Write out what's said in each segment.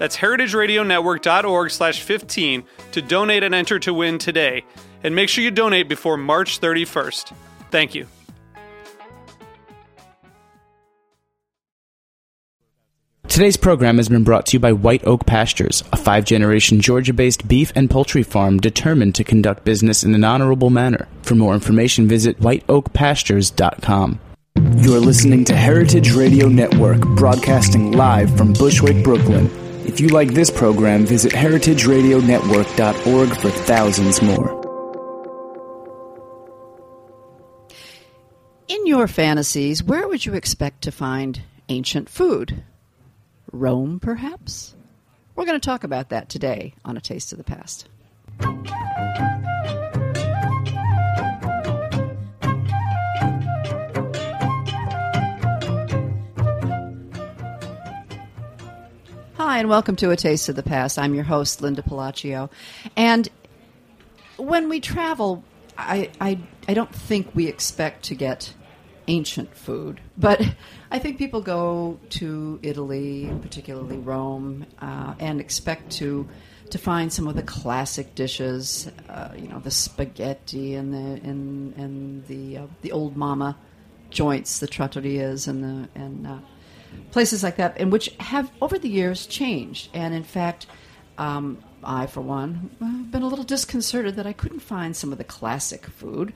That's heritageradionetwork.org slash 15 to donate and enter to win today. And make sure you donate before March 31st. Thank you. Today's program has been brought to you by White Oak Pastures, a five generation Georgia based beef and poultry farm determined to conduct business in an honorable manner. For more information, visit whiteoakpastures.com. You're listening to Heritage Radio Network, broadcasting live from Bushwick, Brooklyn. If you like this program, visit heritageradionetwork.org for thousands more. In your fantasies, where would you expect to find ancient food? Rome, perhaps? We're going to talk about that today on A Taste of the Past. And welcome to A Taste of the Past. I'm your host, Linda Pelaccio. And when we travel, I, I, I don't think we expect to get ancient food, but I think people go to Italy, particularly Rome, uh, and expect to to find some of the classic dishes, uh, you know, the spaghetti and the and and the uh, the old mama joints, the trattorias, and the and uh, places like that, and which have over the years changed. And in fact, um, I, for one, have been a little disconcerted that I couldn't find some of the classic food.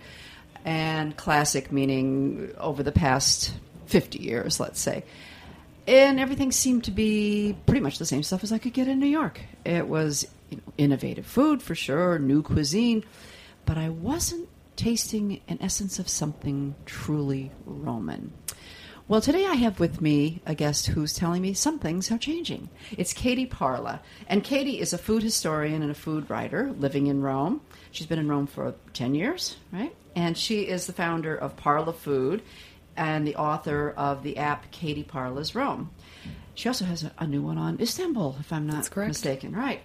And classic meaning over the past 50 years, let's say. And everything seemed to be pretty much the same stuff as I could get in New York. It was you know, innovative food for sure, new cuisine, but I wasn't tasting an essence of something truly Roman. Well, today I have with me a guest who's telling me some things are changing. It's Katie Parla. And Katie is a food historian and a food writer living in Rome. She's been in Rome for 10 years, right? And she is the founder of Parla Food and the author of the app Katie Parla's Rome. She also has a, a new one on Istanbul, if I'm not mistaken. Right.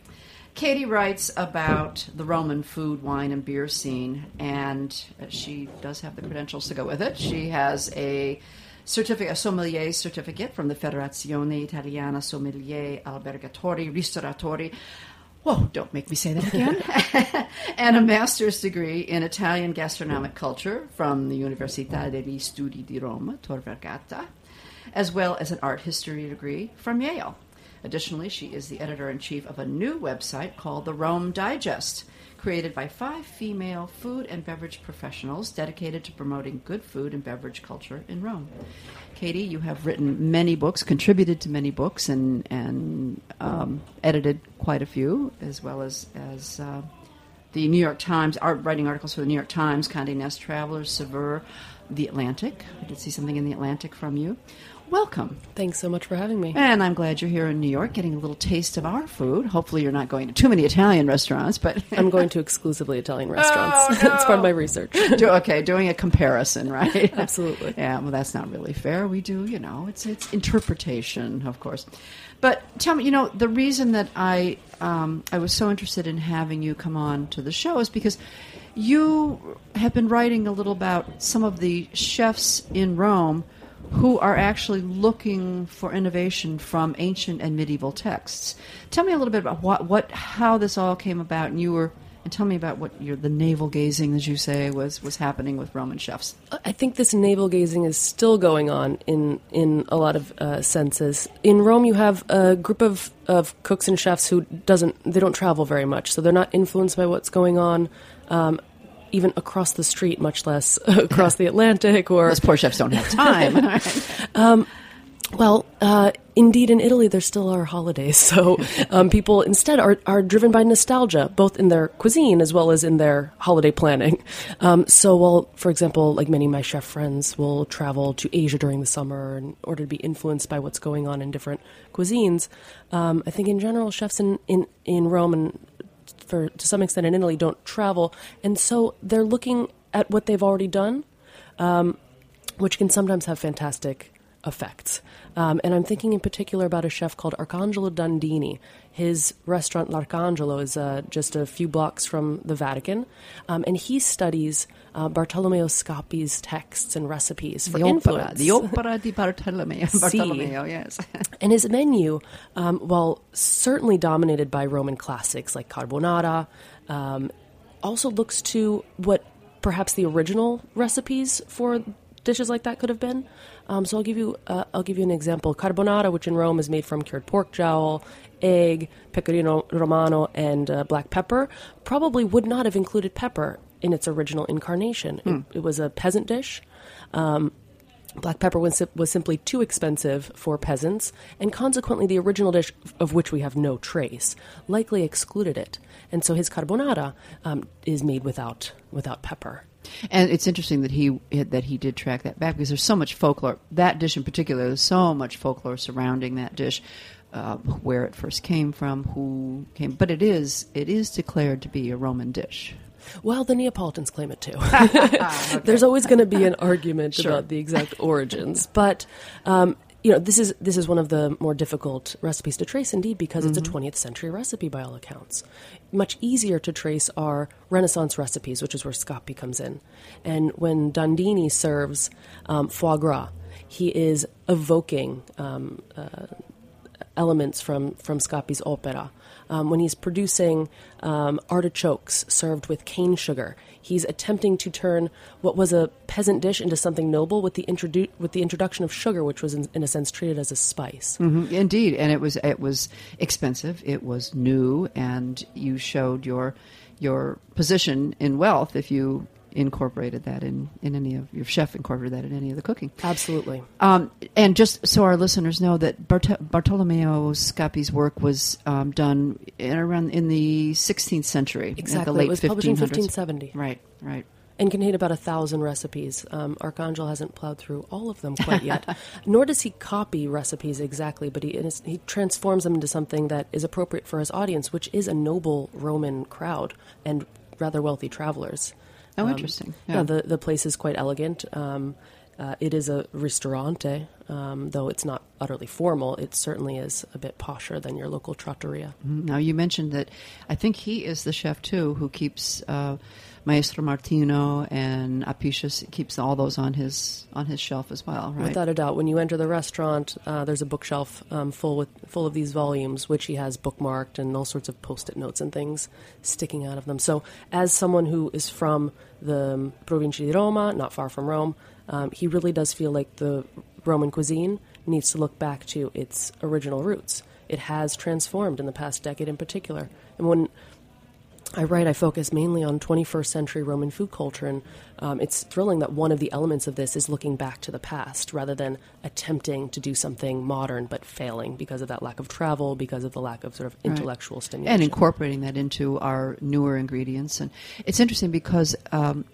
Katie writes about the Roman food, wine, and beer scene, and she does have the credentials to go with it. She has a certificate, a sommelier certificate from the Federazione Italiana Sommelier Albergatori Ristoratori. Whoa, don't make me say that again. and a master's degree in Italian gastronomic culture from the Università degli Studi di Roma, Tor Vergata, as well as an art history degree from Yale. Additionally, she is the editor in chief of a new website called the Rome Digest, created by five female food and beverage professionals dedicated to promoting good food and beverage culture in Rome. Katie, you have written many books, contributed to many books, and and um, edited quite a few, as well as as uh, the New York Times, art writing articles for the New York Times, Condé Nast Travelers, Saveur, The Atlantic. I did see something in The Atlantic from you. Welcome. Thanks so much for having me. And I'm glad you're here in New York getting a little taste of our food. Hopefully, you're not going to too many Italian restaurants, but. I'm going to exclusively Italian restaurants. Oh, no. That's part of my research. Do, okay, doing a comparison, right? Absolutely. Yeah, well, that's not really fair. We do, you know, it's, it's interpretation, of course. But tell me, you know, the reason that I um, I was so interested in having you come on to the show is because you have been writing a little about some of the chefs in Rome who are actually looking for innovation from ancient and medieval texts. Tell me a little bit about what, what how this all came about, and you were and tell me about what your the navel gazing, as you say, was was happening with Roman chefs. I think this navel gazing is still going on in in a lot of uh, senses. In Rome, you have a group of of cooks and chefs who doesn't they don't travel very much, so they're not influenced by what's going on. Um, even across the street, much less across the Atlantic or Those poor chefs don't have time. Well, uh, indeed, in Italy, there still are holidays. So um, people instead are, are driven by nostalgia, both in their cuisine as well as in their holiday planning. Um, so, while, for example, like many of my chef friends will travel to Asia during the summer in order to be influenced by what's going on in different cuisines, um, I think in general, chefs in, in, in Rome and for to some extent in Italy don't travel. And so they're looking at what they've already done, um, which can sometimes have fantastic effects. Um, and I'm thinking in particular about a chef called Arcangelo Dandini. His restaurant L'Arcangelo is uh, just a few blocks from the Vatican, um, and he studies uh, Bartolomeo Scappi's texts and recipes for the opera, the opera di Bartolomeo. Bartolomeo, yes. And his menu, um, while certainly dominated by Roman classics like carbonara, um, also looks to what perhaps the original recipes for dishes like that could have been. Um, so I'll give you uh, I'll give you an example. Carbonara, which in Rome is made from cured pork jowl, egg, pecorino romano, and uh, black pepper, probably would not have included pepper in its original incarnation. It, it was a peasant dish. Um, Black pepper was, was simply too expensive for peasants, and consequently, the original dish, of which we have no trace, likely excluded it. And so his carbonara um, is made without without pepper. And it's interesting that he that he did track that back because there's so much folklore. That dish in particular, there's so much folklore surrounding that dish, uh, where it first came from, who came. But it is it is declared to be a Roman dish. Well, the Neapolitans claim it too. There's always going to be an argument Sure. about the exact origins, but um, you know this is this is one of the more difficult recipes to trace, indeed, because it's a 20th century recipe by all accounts. Much easier to trace are Renaissance recipes, which is where Scappi comes in, and when Dandini serves um, foie gras, he is evoking um, elements from from Scappi's opera. Um, when he's producing um, artichokes served with cane sugar, he's attempting to turn what was a peasant dish into something noble with the introdu- with the introduction of sugar, which was in, in a sense treated as a spice. Mhm, Indeed, and it was it was expensive. It was new, and you showed your your position in wealth if you incorporated that in, in any of your chef incorporated that in any of the cooking. Absolutely. Um, and just so our listeners know that Bart- Bartolomeo Scappi's work was um, done in around in the 16th century, Exactly. the late it was published in 1570 Right, right. and contained about a thousand recipes. Um, Arcangelo hasn't plowed through all of them quite yet, nor does he copy recipes exactly, but he he transforms them into something that is appropriate for his audience, which is a noble Roman crowd and rather wealthy travelers. Oh, Um, interesting. Yeah, Yeah. the the place is quite elegant. Um, uh, it is a ristorante, um, though it's not utterly formal. It certainly is a bit posher than your local trattoria. Now you mentioned that I think he is the chef too who keeps uh, Maestro Martino and Apicius keeps all those on his on his shelf as well, right? Without a doubt, when you enter the restaurant, uh, there's a bookshelf um, full with full of these volumes, which he has bookmarked and all sorts of post-it notes and things sticking out of them. So, as someone who is from the um, Provincia di Roma, not far from Rome, um, he really does feel like the Roman cuisine needs to look back to its original roots. It has transformed in the past decade, in particular, and when I write, I focus mainly on 21st century Roman food culture, and um, it's thrilling that one of the elements of this is looking back to the past rather than attempting to do something modern but failing because of that lack of travel, because of the lack of sort of Right. intellectual stimulation. and incorporating that into our newer ingredients. And it's interesting because um,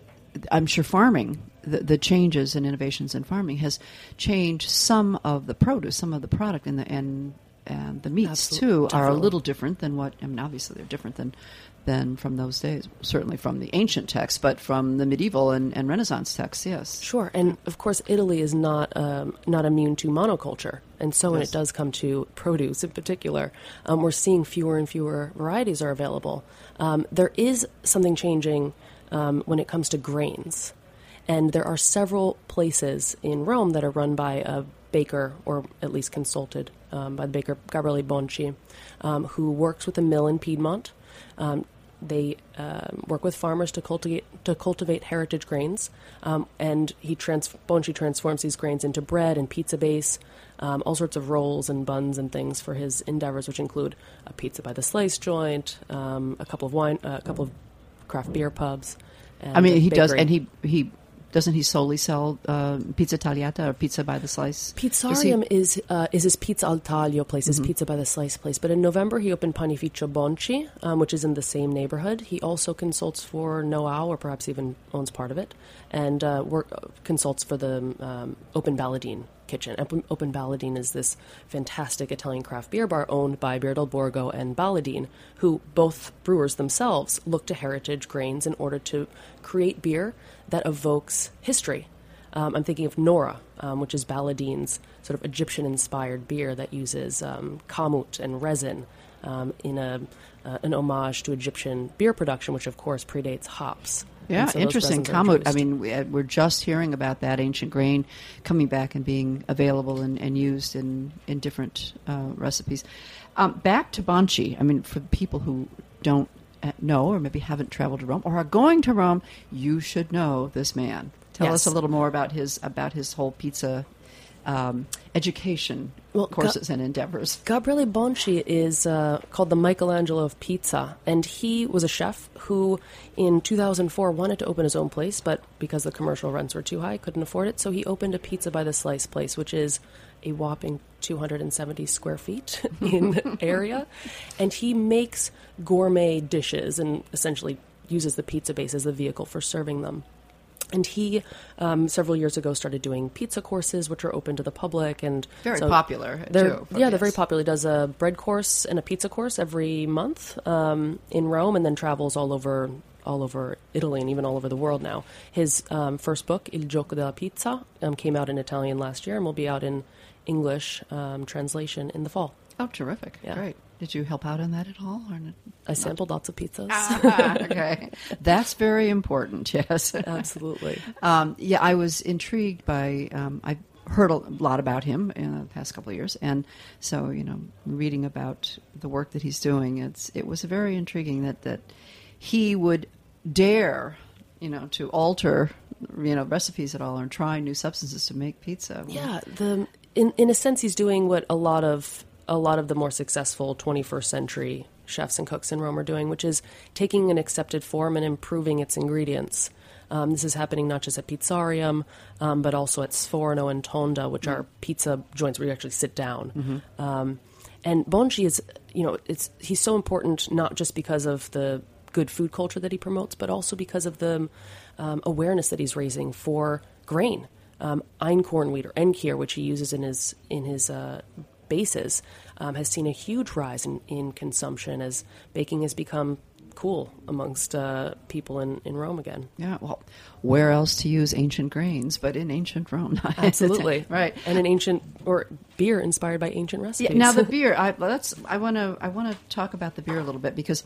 I'm sure farming, the, the changes and innovations in farming, has changed some of the produce, some of the product, and the and and the meats Absolutely, too are a little different than what. I mean, obviously they're different than than from those days. Certainly from the ancient texts, but from the medieval and, and Renaissance texts. Yes. Sure, and of course, Italy is not um, not immune to monoculture, and so when it does come to produce in particular, um, we're seeing fewer and fewer varieties are available. Um, there is something changing um, when it comes to grains, and there are several places in Rome that are run by a baker, or at least consulted um, by the baker Gabriele Bonci, um, who works with a mill in Piedmont. Um, they um work with farmers to cultivate to cultivate heritage grains, um, and he trans- Bonci transforms these grains into bread and pizza base, um, all sorts of rolls and buns and things for his endeavors, which include a pizza by the slice joint, um, a couple of wine, uh, a couple of craft beer pubs. And I mean, he does, and he he doesn't he solely sell uh, pizza tagliata or pizza by the slice? Does he- Pizzarium is uh, is his Pizza al Taglio place, his pizza by the slice place. But in November, he opened Panificio Bonci, um, which is in the same neighborhood. He also consults for Noao, or perhaps even owns part of it, and uh, work, uh, consults for the um, Open Baladin kitchen. Open, Open Baladin is this fantastic Italian craft beer bar owned by Birra del Borgo and Baladin, who both brewers themselves look to heritage grains in order to create beer that evokes history. Um, I'm thinking of Nora, um, which is Baladin's sort of Egyptian-inspired beer that uses um, kamut and resin um, in a uh, an homage to Egyptian beer production, which of course predates hops. Yeah, so interesting. Kamut. I mean, uh, we're just hearing about that ancient grain coming back and being available and, and used in in different uh, recipes. Um, back to Bonci. I mean, for people who don't know or maybe haven't traveled to Rome or are going to Rome, you should know this man. Tell us a little more about his about his whole pizza um, education Well, courses and endeavors. Gabriele Bonci is uh, called the Michelangelo of pizza, and he was a chef who, in 2004, wanted to open his own place, but because the commercial rents were too high, couldn't afford it. So he opened a pizza by the slice place, which is a whopping 270 square feet in area, and he makes gourmet dishes and essentially uses the pizza base as the vehicle for serving them. And he, um, several years ago, started doing pizza courses, which are open to the public and Very so popular, They're, too, yeah, they're very popular. He does a bread course and a pizza course every month um, in Rome, and then travels all over all over Italy and even all over the world now. His um, first book, Il gioco della pizza, um, came out in Italian last year and will be out in English um, translation in the fall. Oh, terrific! Yeah. Great. Did you help out on that at all? Or not? I sampled lots of pizzas. Ah, okay, that's very important. Yes, Absolutely. Um, yeah, I was intrigued by. Um, I heard a lot about him in the past couple of years, and so you know, reading about the work that he's doing, it's it was very intriguing that that he would dare, you know, to alter, you know, recipes at all and try new substances to make pizza. Yeah, the in in a sense, he's doing what a lot of a lot of the more successful 21st century chefs and cooks in Rome are doing, which is taking an accepted form and improving its ingredients. Um, this is happening not just at Pizzarium, um, but also at Sforno and Tonda, which are pizza joints where you actually sit down. Um, and Bonci is, you know, it's he's so important not just because of the good food culture that he promotes, but also because of the um, awareness that he's raising for grain. Um, einkorn wheat or Enkir, which he uses in his in his uh, bases, um, has seen a huge rise in, in consumption as baking has become cool amongst uh, people in, in Rome again. Yeah, well, where else to use ancient grains but in ancient Rome? Absolutely, right. And an ancient or beer inspired by ancient recipes. Yeah, now the beer. I let's. I want to. I want to talk about the beer a little bit because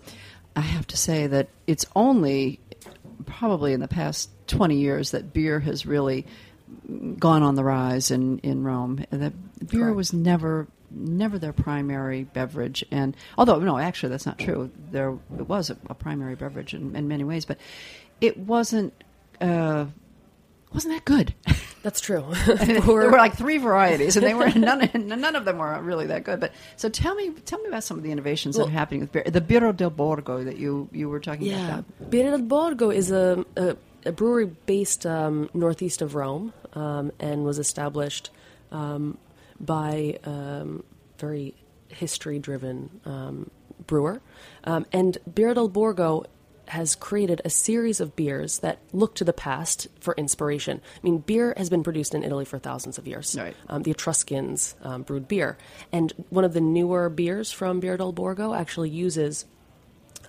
I have to say that it's only probably in the past twenty years that beer has really gone on the rise in in Rome. The beer Correct. was never never their primary beverage, and although no, actually that's not true. There it was a, a primary beverage in, in many ways, but it wasn't. Uh, wasn't that good? That's true. there were like three varieties, and they were none. None of them were really that good. But so tell me, tell me about some of the innovations that are happening with beer. The Birra del Borgo that you you were talking Yeah, about. Birra del Borgo is a, a, a brewery based um, northeast of Rome um, and was established um, by um, very history-driven um, brewer. Um, and Birra del Borgo has created a series of beers that look to the past for inspiration. I mean, beer has been produced in Italy for thousands of years. Right. Um, the Etruscans um, brewed beer, and one of the newer beers from Birra del Borgo actually uses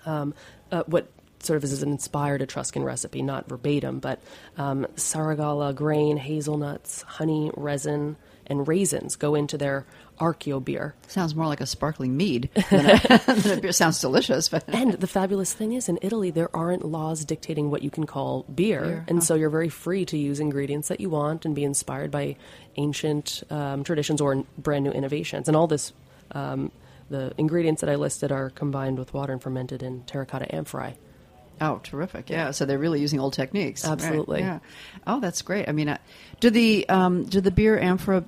um, uh, what sort of is an inspired Etruscan recipe, not verbatim, but um, saragala grain, hazelnuts, honey, resin, and raisins go into their archeo beer. Sounds more like a sparkling mead than a, than a beer. Sounds delicious, but And the fabulous thing is, in Italy, there aren't laws dictating what you can call beer, Beer, and huh. so you're very free to use ingredients that you want and be inspired by ancient um, traditions or brand new innovations. And all this, um, the ingredients that I listed are combined with water and fermented in terracotta amphorae. Oh, terrific! Yeah, so they're really using old techniques. Right, Absolutely. yeah. Oh, that's great. I mean, uh, do the um, do the beer amphora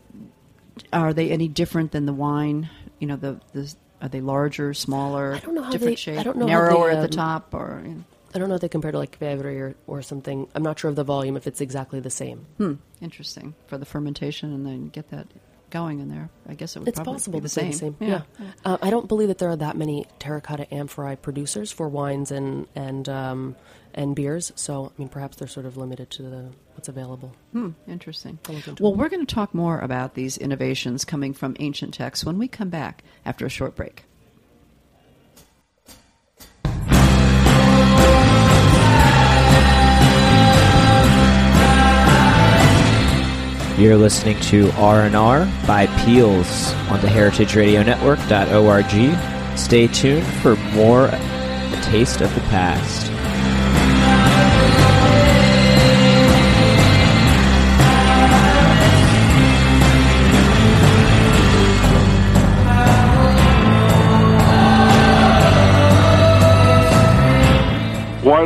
are they any different than the wine? You know, the, the are they larger, smaller, I don't know how different they- shape, I don't know narrower they, at the um, top, or you know? I don't know if they compare to like Kveivri or, or something. I'm not sure of the volume if it's exactly the same. Hmm. Interesting for the fermentation and then get that going in there. I guess it would It's probably possible be the to say same. the same. Yeah. Uh, I don't believe that there are that many terracotta amphorae producers for wines and and um, and beers. So I mean, perhaps they're sort of limited to the what's available. Hmm, interesting. I'll look into Well, we're going to talk more about these innovations coming from ancient texts when we come back after a short break. You're listening to R&R by Peels on the heritageradionetwork.org. Stay tuned for more A Taste of the Past.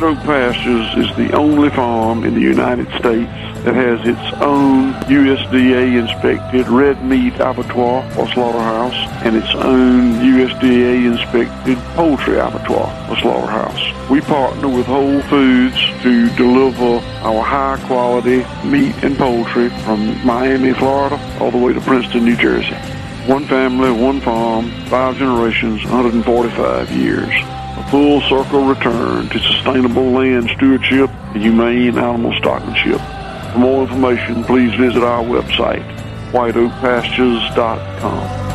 Oak Pastures is the only farm in the United States that has its own USDA inspected red meat abattoir or slaughterhouse and its own USDA inspected poultry abattoir or slaughterhouse. We partner with Whole Foods to deliver our high quality meat and poultry from Miami, Florida all the way to Princeton, New Jersey. One family, one farm, five generations, 145 years. Full circle return to sustainable land stewardship and humane animal stockmanship. For more information, please visit our website, whiteoakpastures.com.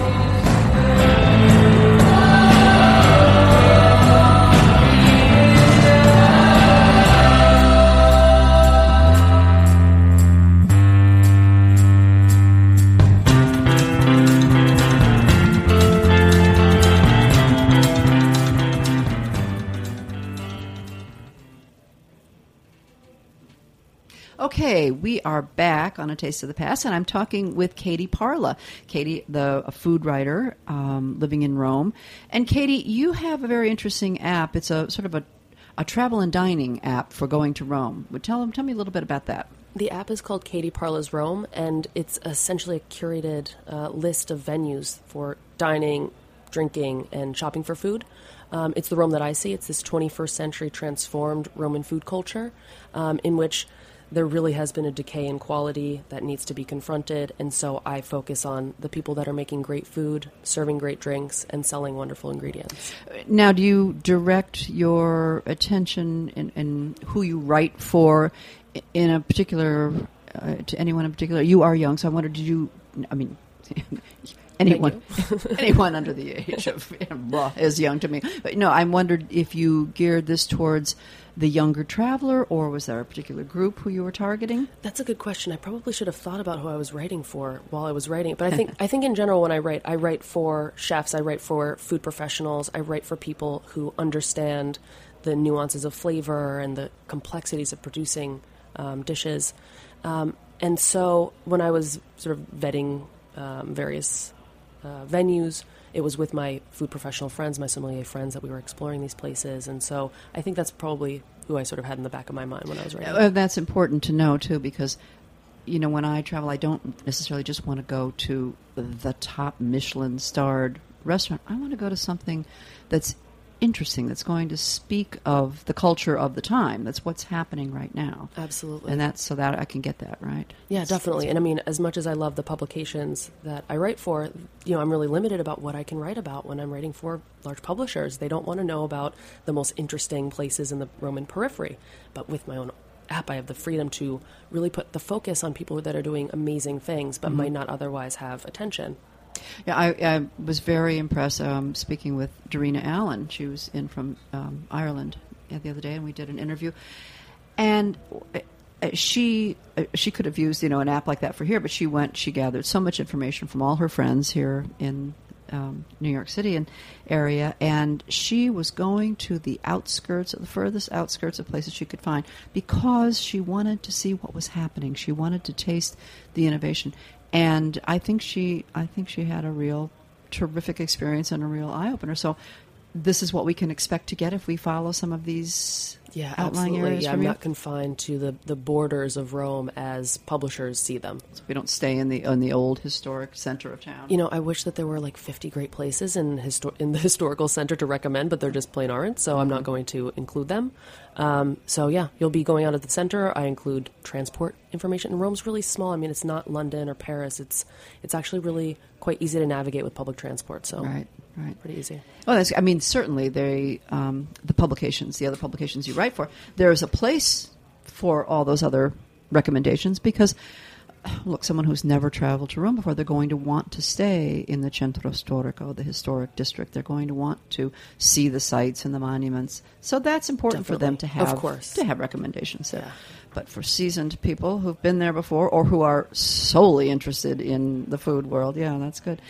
we are back on A Taste of the Past, and I'm talking with Katie Parla. Katie, the food writer um, living in Rome. And Katie, you have a very interesting app. It's a sort of a, a travel and dining app for going to Rome. Would tell, tell me a little bit about that. The app is called Katie Parla's Rome, and it's essentially a curated uh, list of venues for dining, drinking, and shopping for food. Um, it's the Rome that I see. It's this 21st century transformed Roman food culture um, in which there really has been a decay in quality that needs to be confronted. And so I focus on the people that are making great food, serving great drinks, and selling wonderful ingredients. Now, do you direct your attention in, in who you write for in a particular, uh, to anyone in particular? You are young, so I wonder, did you, I mean, anyone, anyone under the age of blah, is young to me. But no, I wondered if you geared this towards the younger traveler, or was there a particular group who you were targeting? That's a good question. I probably should have thought about who I was writing for while I was writing. But I think I think in general when I write, I write for chefs, I write for food professionals, I write for people who understand the nuances of flavor and the complexities of producing um, dishes. Um, and so when I was sort of vetting um, various uh, venues. It was with my food professional friends, my sommelier friends, that we were exploring these places, and so I think that's probably who I sort of had in the back of my mind when I was writing. Uh, that's important to know too, because you know when I travel, I don't necessarily just want to go to the top Michelin starred restaurant. I want to go to something that's interesting, that's going to speak of the culture of the time. That's what's happening right now, Absolutely. and that's so that I can get that right. Yeah, definitely. And I mean, as much as I love the publications that I write for, you know, I'm really limited about what I can write about when I'm writing for large publishers. They don't want to know about the most interesting places in the Roman periphery. But with my own app, I have the freedom to really put the focus on people that are doing amazing things but mm-hmm. might not otherwise have attention. Yeah, I, I was very impressed um, speaking with Darina Allen. She was in from um, Ireland the other day, and we did an interview. And uh, she uh, she could have used you know an app like that for here, but she went. She gathered so much information from all her friends here in um, New York City and area, and she was going to the outskirts, the furthest outskirts of places she could find, because she wanted to see what was happening. She wanted to taste the innovation, and I think she, I think she had a real terrific experience and a real eye opener. So, this is what we can expect to get if we follow some of these Yeah, outlying absolutely. areas Yeah, I'm you. not confined to the, the borders of Rome as publishers see them. So we don't stay in the in the old historic center of town. You know, I wish that there were like 50 great places in histo- in the historical center to recommend, but there just plain aren't. So I'm not mm-hmm. going to include them. Um, so yeah, you'll be going out at the center. I include transport information. And Rome's really small. I mean, it's not London or Paris. It's it's actually really quite easy to navigate with public transport. So right, right. pretty easy. Well, that's, I mean, certainly they, um, the publications, the other publications you write for, there is a place for all those other recommendations because, look, someone who's never traveled to Rome before, they're going to want to stay in the Centro Storico, the historic district. They're going to want to see the sites and the monuments. So that's important for them to have, Of course. to have recommendations there. Yeah. But for seasoned people who've been there before or who are solely interested in the food world, yeah, that's good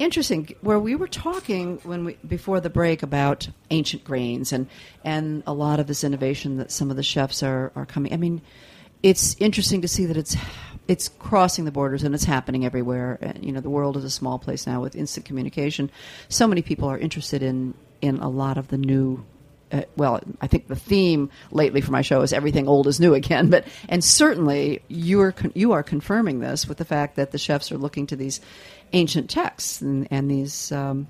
interesting where we were talking when we before the break about ancient grains and and a lot of this innovation that some of the chefs are are coming i mean it's interesting to see that it's it's crossing the borders and it's happening everywhere and, you know the world is a small place now with instant communication so many people are interested in in a lot of the new uh, well, I think the theme lately for my show is everything old is new again. But and certainly you are con- you are confirming this with the fact that the chefs are looking to these ancient texts and, and these um,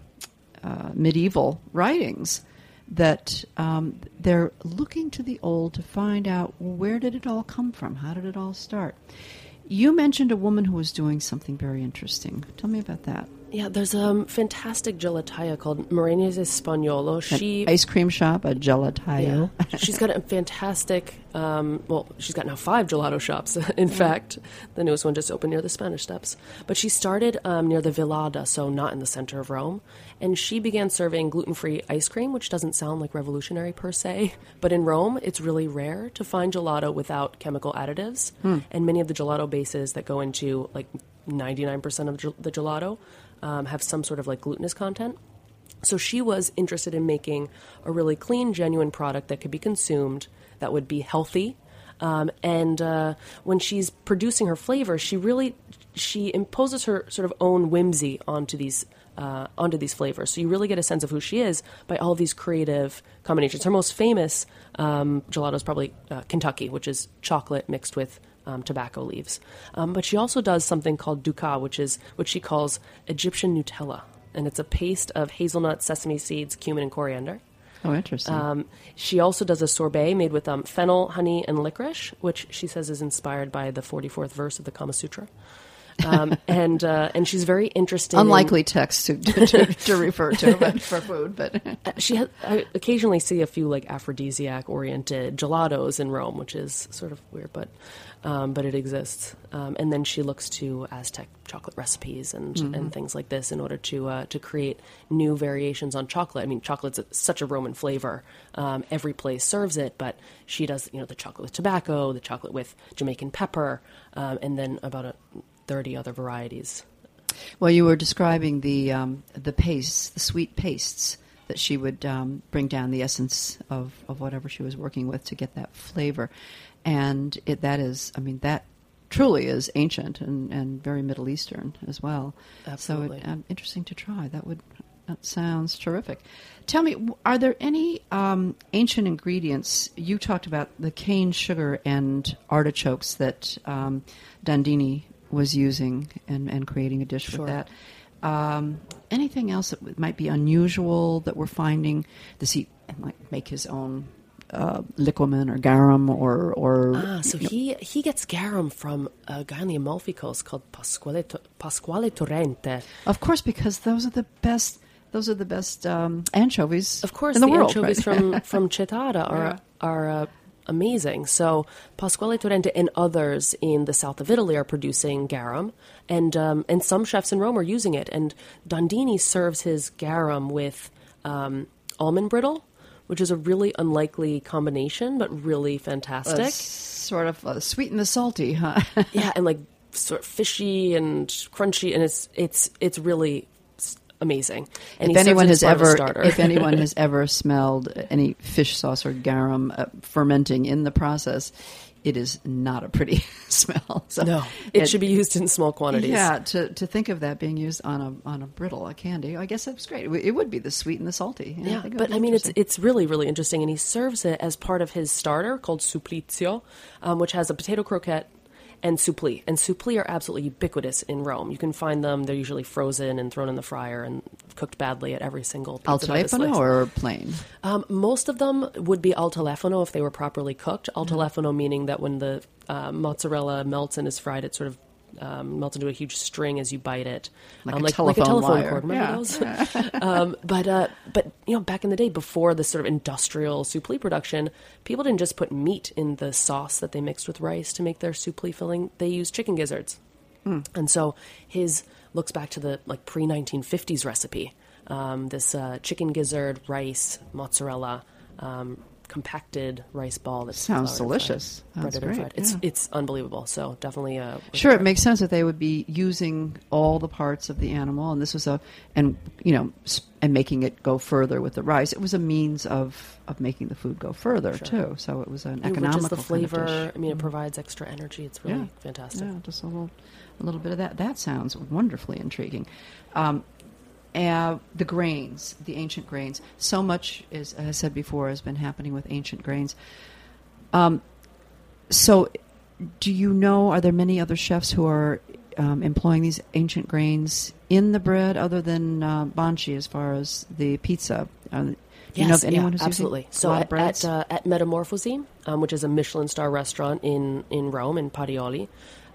uh, medieval writings that um, they're looking to the old to find out where did it all come from, how did it all start. You mentioned a woman who was doing something very interesting. Tell me about that. Yeah, there's a fantastic gelataia called Maria Agnese Spagnuolo. An She ice cream shop, a gelataio. Yeah. she's got a fantastic, um, well, she's got now five gelato shops, in fact. The newest one just opened near the Spanish Steps. But she started um, near the Villa Ada, so not in the center of Rome. And she began serving gluten free ice cream, which doesn't sound like revolutionary per se. But in Rome, it's really rare to find gelato without chemical additives. And many of the gelato bases that go into like 99% of gel- the gelato um, have some sort of like glutinous content. So she was interested in making a really clean, genuine product that could be consumed, that would be healthy. Um, and uh, when she's producing her flavors, she really she imposes her sort of own whimsy onto these uh, onto these flavors. So you really get a sense of who she is by all these creative combinations. Her most famous um, gelato is probably uh, Kentucky, which is chocolate mixed with um, tobacco leaves. Um, but she also does something called dukkha, which is what she calls Egyptian Nutella, and it's a paste of hazelnut, sesame seeds, cumin, and coriander. Oh, interesting. Um, she also does a sorbet made with um, fennel, honey, and licorice, which she says is inspired by the 44th verse of the Kama Sutra. Um, and uh, and she's very interested. in- Unlikely text to, to, to refer to but for food, but she has, I occasionally see a few like aphrodisiac oriented gelatos in Rome, which is sort of weird, but um, but it exists. Um, and then she looks to Aztec chocolate recipes and, and things like this in order to uh, to create new variations on chocolate. I mean, chocolate's a- such a Roman flavor. Um, every place serves it, but she does you know the chocolate with tobacco, the chocolate with Jamaican pepper, um, and then about a, thirty other varieties. well, you were describing the um, the pastes, the sweet pastes that she would um, bring down the essence of, of whatever she was working with to get that flavor, and it that is, I mean, that truly is ancient and, and very Middle Eastern as well. Absolutely. So, it, um, interesting to try. That would that sounds terrific. Tell me, are there any um, ancient ingredients? You talked about the cane sugar and artichokes that um, Dandini was using and, and creating a dish Sure. with that. Um, anything else that might be unusual that we're finding? Does he like make his own uh, liquamen or garum or or Ah, so he he gets garum from a guy on the Amalfi Coast called Pasquale Pasquale Torrente. Of course, because those are the best. Those are the best um, anchovies, Of course, in the, the, world. anchovies right? from from Cetara are Yeah. are uh, amazing. So Pasquale Torrente and others in the south of Italy are producing garum, and um, and some chefs in Rome are using it. And Dandini serves his garum with um, almond brittle, which is a really unlikely combination, but really fantastic. Uh, sort of uh, sweet and the salty, huh? yeah, and like sort of fishy and crunchy, and it's it's it's really amazing. And if anyone has as part of a ever, if anyone has ever smelled any fish sauce or garum uh, fermenting in the process, it is not a pretty smell. So no, it, should be used in small quantities. Yeah, to, to think of that being used on a on a brittle, a candy, I guess that's great. It would- be the sweet and the salty. Yeah, I but I mean, it's it's really really interesting, and he serves it as part of his starter called supplizio, um, which has a potato croquette and suppli. And suppli are absolutely ubiquitous in Rome. You can find them; they're usually frozen and thrown in the fryer and cooked badly at every single al pizza that is telefono or plain. Um, most of them would be al telefono if they were properly cooked. Al telefono meaning that when the uh, mozzarella melts and is fried, it sort of um, melts into a huge string as you bite it, Like um, a like, telephone like a telephone wire. cord. Remember Yeah. those? um, but uh, but you know, back in the day, before the sort of industrial suppli production, people didn't just put meat in the sauce that they mixed with rice to make their suppli filling. They used chicken gizzards, and so his looks back to the like pre 1950s recipe. Um, this uh, chicken gizzard, rice, mozzarella. Um, compacted rice ball that Sounds fried. delicious. Sounds great, fried. It's yeah. it's unbelievable. So definitely uh, Sure, it makes sense that they would be using all the parts of the animal, and this was a and you know and making it go further with the rice. It was a means of of making the food go further too. So it was an economical the kind of flavor. dish. Mm-hmm. I mean, it provides extra energy. It's really Yeah. fantastic. Yeah, just a little, a little bit of that. That sounds wonderfully intriguing. Um, uh, the grains, the ancient grains. So much, is, as I said before, has been happening with ancient grains. Um, so, do you know? Are there many other chefs who are um, employing these ancient grains in the bread, other than uh, Bonci, as far as the pizza? Uh, do you know of anyone yeah, who's absolutely. using So at at, uh, at Metamorfosi, um, which is a Michelin star restaurant in in Rome in Parioli,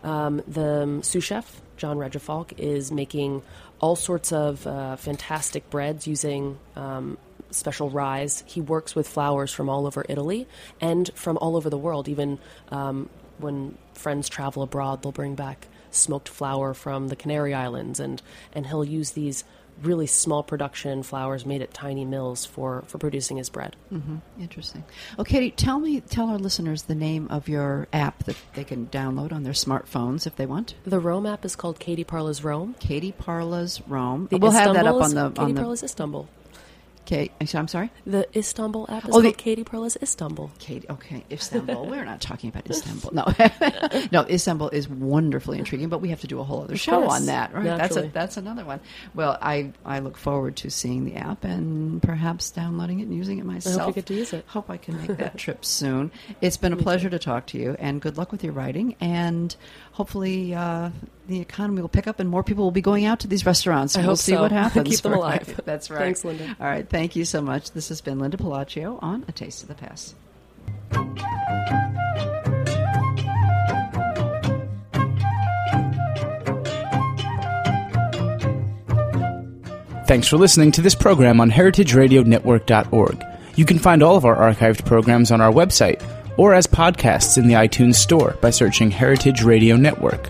um, the um, sous chef John Regefalk is making all sorts of uh, fantastic breads using. Um, Special rye. He works with flours from all over Italy and from all over the world. Even um, when friends travel abroad, they'll bring back smoked flour from the Canary Islands, and and he'll use these really small production flours made at tiny mills for for producing his bread. Mm-hmm. Interesting. Okay, tell me, tell our listeners the name of your app that they can download on their smartphones if they want. The Rome app is called Katie Parla's Rome. Katie Parla's Rome. The we'll have that up Istanbul on the Katie on the. Parla's Istanbul. Kate, I'm sorry. The Istanbul app is Oh, the- Katie Parla's Istanbul. Katie, okay, Istanbul. We're not talking about Istanbul. No, no, Istanbul is wonderfully intriguing, but we have to do a whole other show course. on that. Right? That's a, that's another one. Well, I I look forward to seeing the app and perhaps downloading it and using it myself. get to use it. Hope I can make that trip soon. It's been a pleasure to talk to you, and good luck with your writing. And hopefully, uh, the economy will pick up, and more people will be going out to these restaurants. I we'll hope see so. what happens. Keep them Right. alive. That's right. Thanks, Linda. All right. Thank you so much. This has been Linda Pelaccio on A Taste of the Past. Thanks for listening to this program on heritageradionetwork.org. You can find all of our archived programs on our website or as podcasts in the iTunes Store by searching Heritage Radio Network.